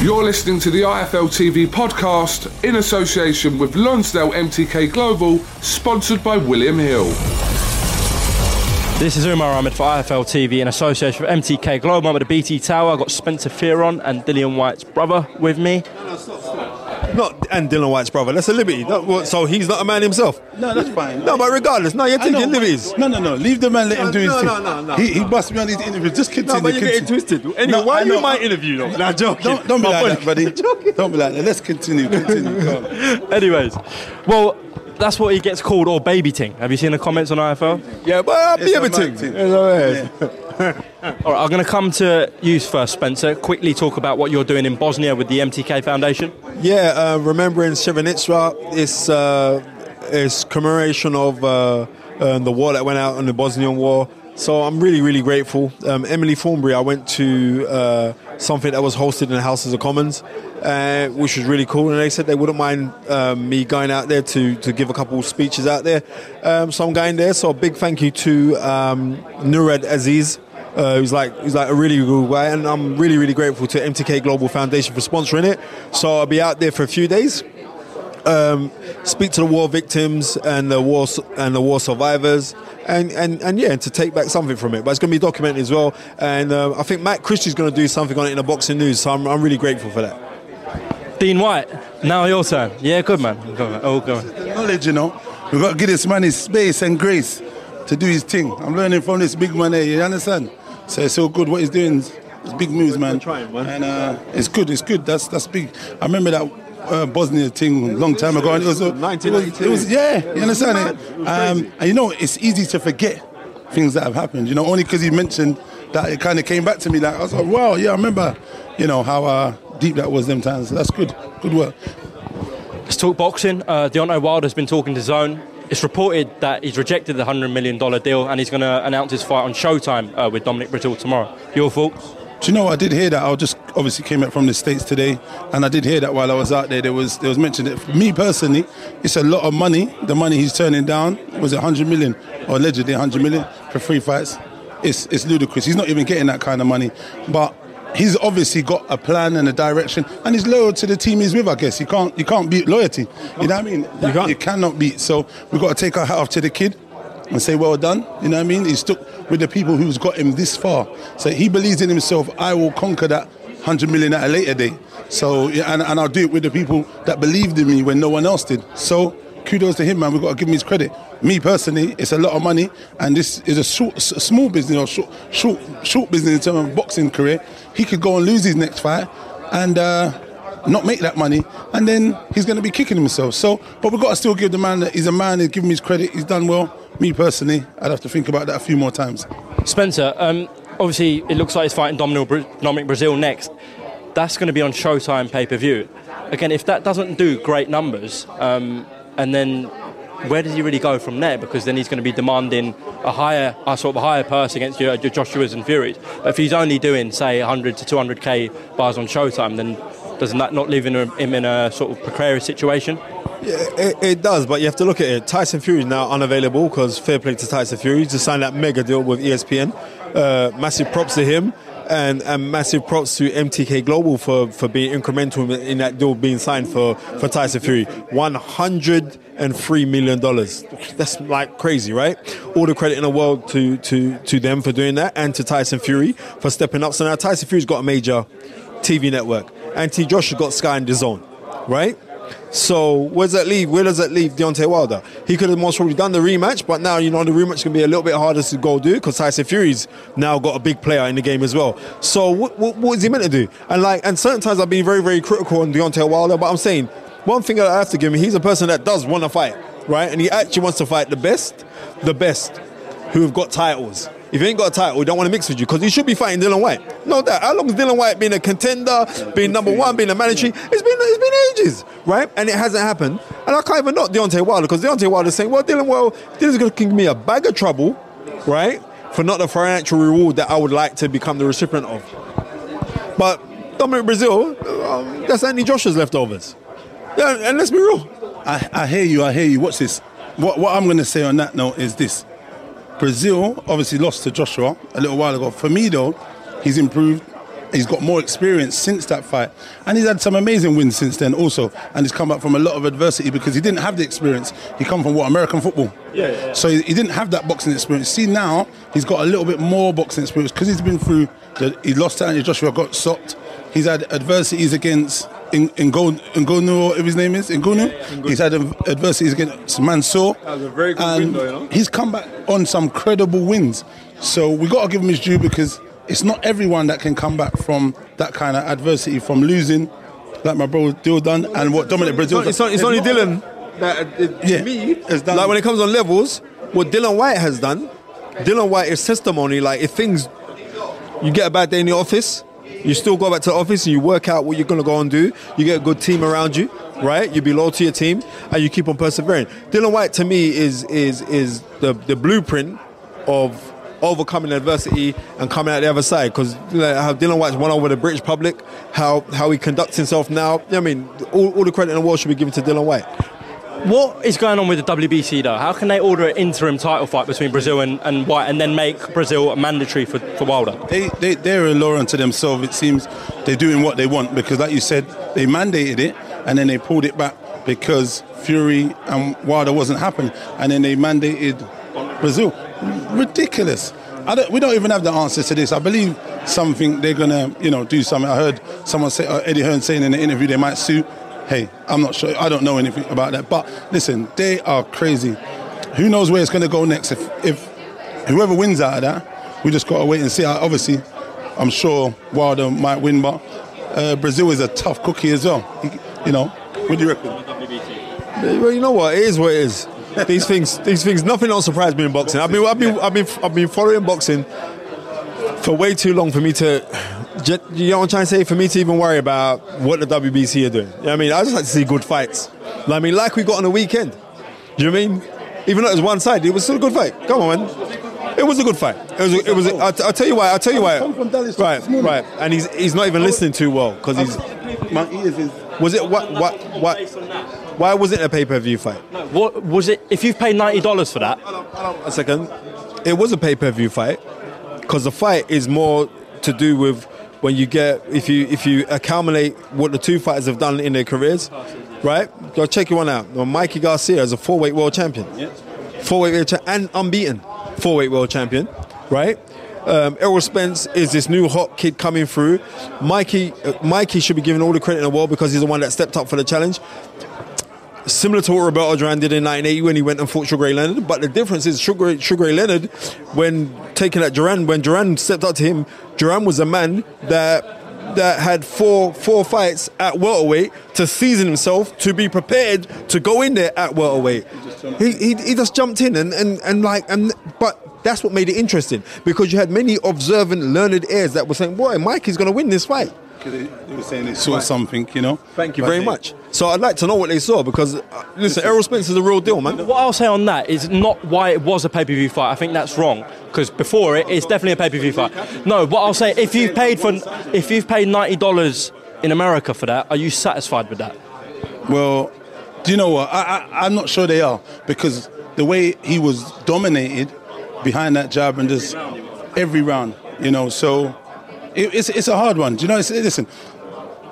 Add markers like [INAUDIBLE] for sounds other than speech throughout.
You're listening to the IFL TV podcast in association with Lonsdale MTK Global, sponsored by William Hill. This is Umar Ahmed for IFL TV in association with MTK Global. I'm at the BT Tower. I've got Spencer Fearon and Dillian Whyte's brother with me. Not and Dillian Whyte's brother. That's a liberty. No, what, so he's not a man himself. No, that's fine. No, but regardless, no, you're taking liberties. No, no, no. Leave the man. Let him do his No, thing. no, no, no. He, he busts me on these interviews. Just continue. No, but you're getting twisted. Anyway, No, why are you my interview though? Nah, joking. Don't, don't be like buddy. [LAUGHS] that, buddy. Don't be like that. Let's continue. Continue. [LAUGHS] Anyways, well, that's what he gets called, or baby ting. Have you seen the comments on IFL? Yeah, but I'll be It's a everything. mad thing. It's [LAUGHS] all right. All right, I'm going to come to you first, Spencer. Quickly talk about what you're doing in Bosnia with the MTK Foundation. Yeah, uh, remembering Srebrenica, it's, uh, it's commemoration of uh, uh, the war that went out in the Bosnian War. So I'm really, really grateful. Um, Emily Thornberry, I went to uh, something that was hosted in the Houses of Commons, uh, which was really cool. And they said they wouldn't mind um, me going out there to, to give a couple speeches out there. Um, so I'm going there. So a big thank you to um, Nurad Aziz. Uh, he's like he's like a really good guy, and I'm really really grateful to MTK Global Foundation for sponsoring it. So I'll be out there for a few days. Um, speak to the war victims and the war and the war survivors, and, and, and yeah, to take back something from it. But it's going to be documented as well. And uh, I think Matt Christie's going to do something on it in the boxing news. So I'm, I'm really grateful for that. Dean Whyte, now your turn. Yeah, good man. Good man. Oh, good man. Knowledge, you know. We've got to give this man his space and grace to do his thing. I'm learning from this big man here. You understand? So it's so good what he's doing. It's big moves, man. trying, man. And uh, it's good. It's good. That's that's big. I remember that. Uh, Bosnia thing a long time ago, and it was, a, it was, it was yeah, you understand it. Um, and you know, it's easy to forget things that have happened. You know, only because he mentioned that it kind of came back to me. Like I was like, wow, yeah, I remember. You know how uh, deep that was them times. That's good, good work. Let's talk boxing. Uh, Deontay Wilder's been talking to DAZN. It's reported that he's rejected the $100 million deal and he's going to announce his fight on Showtime uh, with Dominic Breazeale tomorrow. Your thoughts? Do you know? I did hear that. I just obviously came back from the states today, and I did hear that while I was out there. There was there was mentioned that for me personally, it's a lot of money. The money he's turning down was it 100 million or allegedly 100 million for free fights. It's it's ludicrous. He's not even getting that kind of money, but. He's obviously got a plan and a direction, and he's loyal to the team he's with. I guess you can't you can't beat loyalty. You know what I mean? You, can't. you cannot beat. So we've got to take our hat off to the kid and say well done. You know what I mean? He stuck with the people who's got him this far. So he believes in himself. I will conquer that hundred million at a later date. So yeah, and, and I'll do it with the people that believed in me when no one else did. So kudos to him, man. We've got to give him his credit. Me personally, it's a lot of money, and this is a short, small business or short, short, short business in terms of boxing career. He could go and lose his next fight, and. Uh, not make that money, and then he's going to be kicking himself. So, but we've got to still give the man that he's a man. He's give him his credit. He's done well. Me personally, I'd have to think about that a few more times. Spencer, um, obviously it looks like he's fighting Dominic, Bra- Dominic Breazeale next. That's going to be on Showtime pay per view. Again, if that doesn't do great numbers, um, and then where does he really go from there? Because then he's going to be demanding a higher, a sort of higher purse against your, your Joshua's and Furies. But if he's only doing say 100 to 200k bars on Showtime, then doesn't that not leave him in a sort of precarious situation? Yeah, it, it does, but you have to look at it. Tyson Fury is now unavailable because fair play to Tyson Fury to sign that mega deal with ESPN. Uh, massive props to him. and, and massive props to MTK Global for, for being incremental in- that deal being signed for, for Tyson Fury. $103 million. That's like crazy, right? All the credit in the world to, to, to them for doing that and to Tyson Fury for stepping up. So now Tyson Fury's got a major TV network. And T. Josh has got Sky and DAZN, right? So where does that leave? Where does that leave Deontay Wilder? He could have most probably done the rematch, but now you know the rematch can be a little bit harder to go do because Tyson Fury's now got a big player in the game as well. So what, what, what is he meant to do? And like, and certain times I've been very very critical on Deontay Wilder, but I'm saying one thing I have to give him, he's a person that does want to fight, right? And he actually wants to fight the best, the best, who have got titles. If you ain't got a title, we don't want to mix with you because he should be fighting Dillian Whyte. No doubt. How long has Dillian Whyte been a contender, being number one, being a manager? It's been it's been ages, right? And it hasn't happened. And I can't even knock Deontay Wilder because Deontay Wilder's saying, well, Dylan, well, Dylan's going to give me a bag of trouble, right? For not the financial reward that I would like to become the recipient of. But Dominic Breazeale, um, that's Anthony Joshua's leftovers. Yeah, and let's be real. I, I hear you. I hear you. What's this? What, what I'm going to say on that note is this: Breazeale obviously lost to Joshua a little while ago. For me, though, he's improved. He's got more experience since that fight, and he's had some amazing wins since then also. And he's come back from a lot of adversity because he didn't have the experience. He come from what American football. Yeah, yeah. So he, he didn't have that boxing experience. See now, he's got a little bit more boxing experience because he's been through. The, he lost to Anthony Joshua, got stopped. He's had adversities against in Ngonu, Ngonu, whatever his name is, Ngonu. He's had adversities against Mansour. That was a very good and win though, you know? He's come back on some credible wins. So we got to give him his due because it's not everyone that can come back from that kind of adversity, from losing, like my bro Dill done, and what Dominic Breazeale. It's, not, it's only Dylan that, uh, it, Yeah, me, has done- like when it comes on levels, what Dillian Whyte has done, Dillian Whyte is testimony. Like if things, you get a bad day in the office, you still go back to the office and you work out what you're gonna go and do. You get a good team around you, right? You be loyal to your team and you keep on persevering. Dillian Whyte to me is is is the the blueprint of overcoming adversity and coming out the other side because like, how Dillian Whyte's won over the British public, how how he conducts himself now. I mean, all, all the credit in the world should be given to Dillian Whyte. What is going on with the WBC though? How can they order an interim title fight between Breazeale and, and Whyte and then make Breazeale mandatory for, for Wilder? They, they, they're a law unto themselves. It seems they're doing what they want because, like you said, they mandated it and then they pulled it back because Fury and Wilder wasn't happening, and then they mandated Breazeale. Ridiculous. I don't, we don't even have the answers to this. I believe something they're gonna, you know, do something. I heard someone say, uh, Eddie Hearn saying in the interview they might sue. Hey, I'm not sure. I don't know anything about that. But listen, they are crazy. Who knows where it's gonna go next? If, if whoever wins out of that, we just gotta wait and see. Obviously, I'm sure Wilder might win, but uh, Breazeale is a tough cookie as well. You know, what do you reckon? Well, you know what? It is what it is. these things, these things, nothing else surprised me in boxing. I've been, I've been, I've been, I've been following boxing for way too long for me to, you know what I'm trying to say? For me to even worry about what the WBC are doing. You know what I mean? I just like to see good fights. I mean, like we got on the weekend. Do you know what I mean? Even though it was one side, it was still a good fight. Come on, man. It was a good fight. It was. It was. A, I'll, I'll tell you why. I'll tell you why. from Dallas Right, right. And he's he's not even listening too well because he's. My ears is. Was it what what what? Why wasn't it a pay per view fight? What was it? If you've paid ninety dollars for that, Hold on, hold on A second. It was a pay per view fight because the fight is more to do with when you get if you if you accumulate what the two fighters have done in their careers, right? Go check your one out. Well, Mikey Garcia is a four weight world champion, four weight and unbeaten four weight world champion, right? Um, Errol Spence is this new hot kid coming through. Mikey, uh, Mikey should be given all the credit in the world because he's the one that stepped up for the challenge similar to what Roberto Duran did in 1980 when he went and fought Sugar Ray Leonard. But the difference is Sugar, Sugar Ray Leonard, when taking at Duran, when Duran stepped up to him, Duran was a man that that had four four fights at welterweight to season himself to be prepared to go in there at welterweight. He, he, he just jumped in and, and, and like and but that's what made it interesting because you had many observant, learned ears that were saying, "Boy, Mikey's going to win this fight." Because they, they were saying they saw something, you know. Thank you But very they- much. So I'd like to know what they saw because uh, listen, Errol Spence is a real deal, man. what I'll say on that is not why it was a pay per view fight. I think that's wrong because before it, it's definitely a pay per view fight. No, what I'll say if you've paid for if you've paid ninety dollars in America for that, are you satisfied with that? Well, do you know what? I, I, I'm not sure they are because the way he was dominated behind that jab and just every round, you know. So it, it's it's a hard one. Do you know? It's, listen,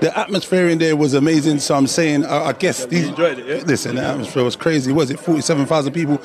the atmosphere in there was amazing. So I'm saying, I, I guess these. enjoyed it, yeah? Listen, the atmosphere was crazy. Was it 47,000 people?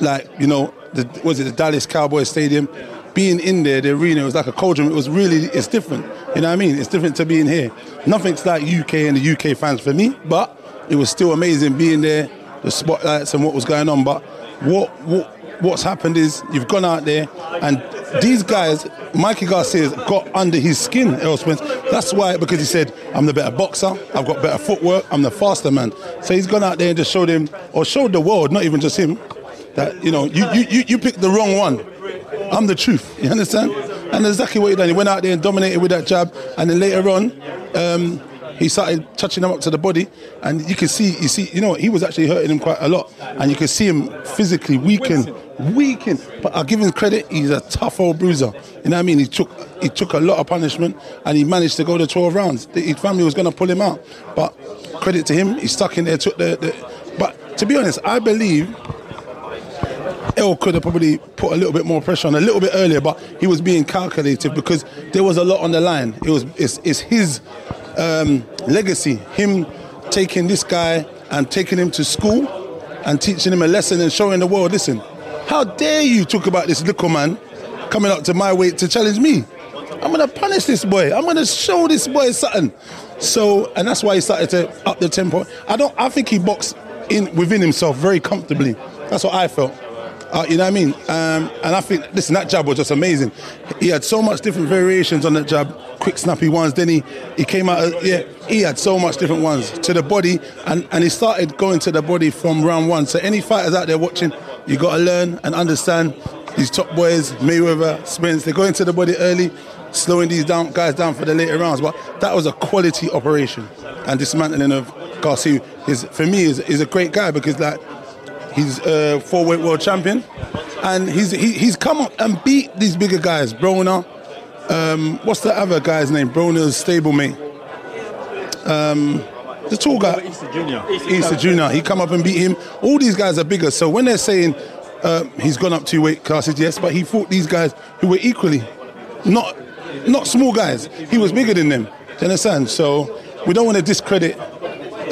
Like you know, the, was it the Dallas Cowboys Stadium? Being in there, the arena was like a cauldron. It was really, it's different. You know what I mean? It's different to being here. Nothing's like UK and the UK fans for me, but it was still amazing being there, the spotlights and what was going on. But what what what's happened is you've gone out there and these guys, Mikey Garcia's got under his skin, Errol Spence. That's why, because he said, I'm the better boxer, I've got better footwork, I'm the faster man. So he's gone out there and just showed him, or showed the world, not even just him, that, you know, you, you, you, you picked the wrong one. I'm the truth, you understand? And exactly what he done. He went out there and dominated with that jab, and then later on, um, he started touching him up to the body, and you can see, you see, you know, he was actually hurting him quite a lot, and you can see him physically weaken, weaken. But I'll give him credit; he's a tough old bruiser. You know what I mean? He took he took a lot of punishment, and he managed to go the 12 rounds. His family was going to pull him out, but credit to him, he stuck in there, took the. the but to be honest, I believe El could have probably put a little bit more pressure on a little bit earlier, but he was being calculated because there was a lot on the line. It was it's, it's his um, legacy, him taking this guy and taking him to school and teaching him a lesson and showing the world, listen, how dare you talk about this little man coming up to my weight to challenge me? I'm gonna punish this boy. I'm gonna show this boy something. So, and that's why he started to up the tempo. I don't. I think he boxed in within himself very comfortably. That's what I felt. Uh, you know what I mean? Um, and I think, listen, that jab was just amazing. He had so much different variations on that jab, quick, snappy ones. Then he, he came out, uh, yeah, he had so much different ones to the body, and, and he started going to the body from round one. So any fighters out there watching, you got to learn and understand these top boys, Mayweather, Spence, they're going to the body early, slowing these down guys down for the later rounds. But that was a quality operation, and dismantling of Garcia is for me is, is a great guy because like He's a four weight world champion, and he's he, he's come up and beat these bigger guys. Broner, um, what's the other guy's name? Broner's stablemate. Um, the tall guy, Easter Junior. Easter Junior. He come up and beat him. All these guys are bigger. So when they're saying uh, he's gone up two weight classes, yes, but he fought these guys who were equally not not small guys. He was bigger than them. Do you understand? So we don't want to discredit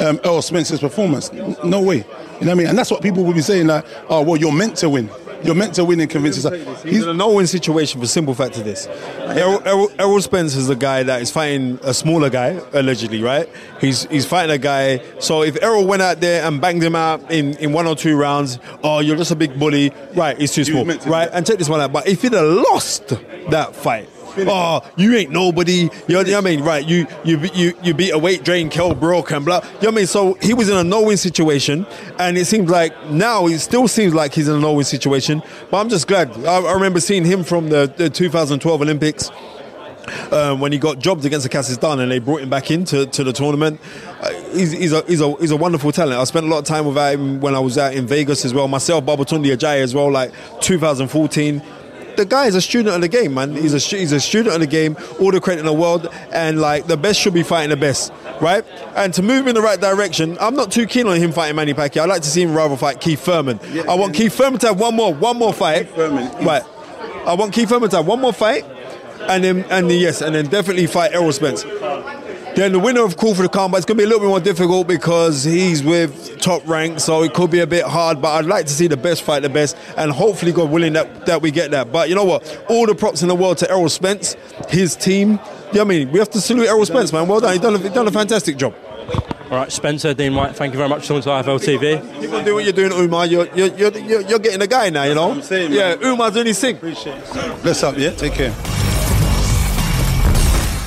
um, Earl Spencer's performance. No way. You know what I mean? And that's what people will be saying like, oh, well, you're meant to win. You're meant to win and convince yourself. He's in a no-win situation for simple fact of this. Errol, Errol, Errol Spence is a guy that is fighting a smaller guy, allegedly, right? He's he's fighting a guy. So if Errol went out there and banged him out in, in one or two rounds, oh, you're just a big bully, right? He's too small, right? And take this one out. But if he'd have lost that fight. Oh, you ain't nobody. You know what I mean? Right? You you you you beat a weight drain, Kell Brook, and blah. You know what I mean? So he was in a no-win situation, and it seems like now it still seems like he's in a no-win situation. But I'm just glad. I, I remember seeing him from the, the 2012 Olympics um, when he got jobbed against the Kazakhstan and they brought him back into to the tournament. Uh, he's, he's, a, he's, a, he's a wonderful talent. I spent a lot of time with him when I was out in Vegas as well. Myself, Babatunde Ajayi as well, like 2014. The guy is a student of the game, man. He's a he's a student of the game. All the credit in the world, and like the best should be fighting the best, right? And to move in the right direction, I'm not too keen on him fighting Manny Pacquiao. I'd like to see him rather fight Keith Thurman. I want Keith Thurman to have one more one more fight. Thurman right? I want Keith Thurman to have one more fight, and then and then, yes, and then definitely fight Errol Spence. Then the winner of Call for the Combat is going to be a little bit more difficult because he's with top rank, so it could be a bit hard. But I'd like to see the best fight the best, and hopefully, God willing, that, that we get that. But you know what? All the props in the world to Errol Spence, his team. Yeah, I mean, we have to salute Errol Spence, man. Well done. He's done a, he's done a fantastic job. All right, Spencer, Dean Whyte, thank you very much for coming to IFL TV. Keep on doing what you're doing, Umar. You're, you're, you're, you're, you're getting a guy now, you know? I'm saying, yeah, man. only doing his thing. Bless up, yeah? Take care.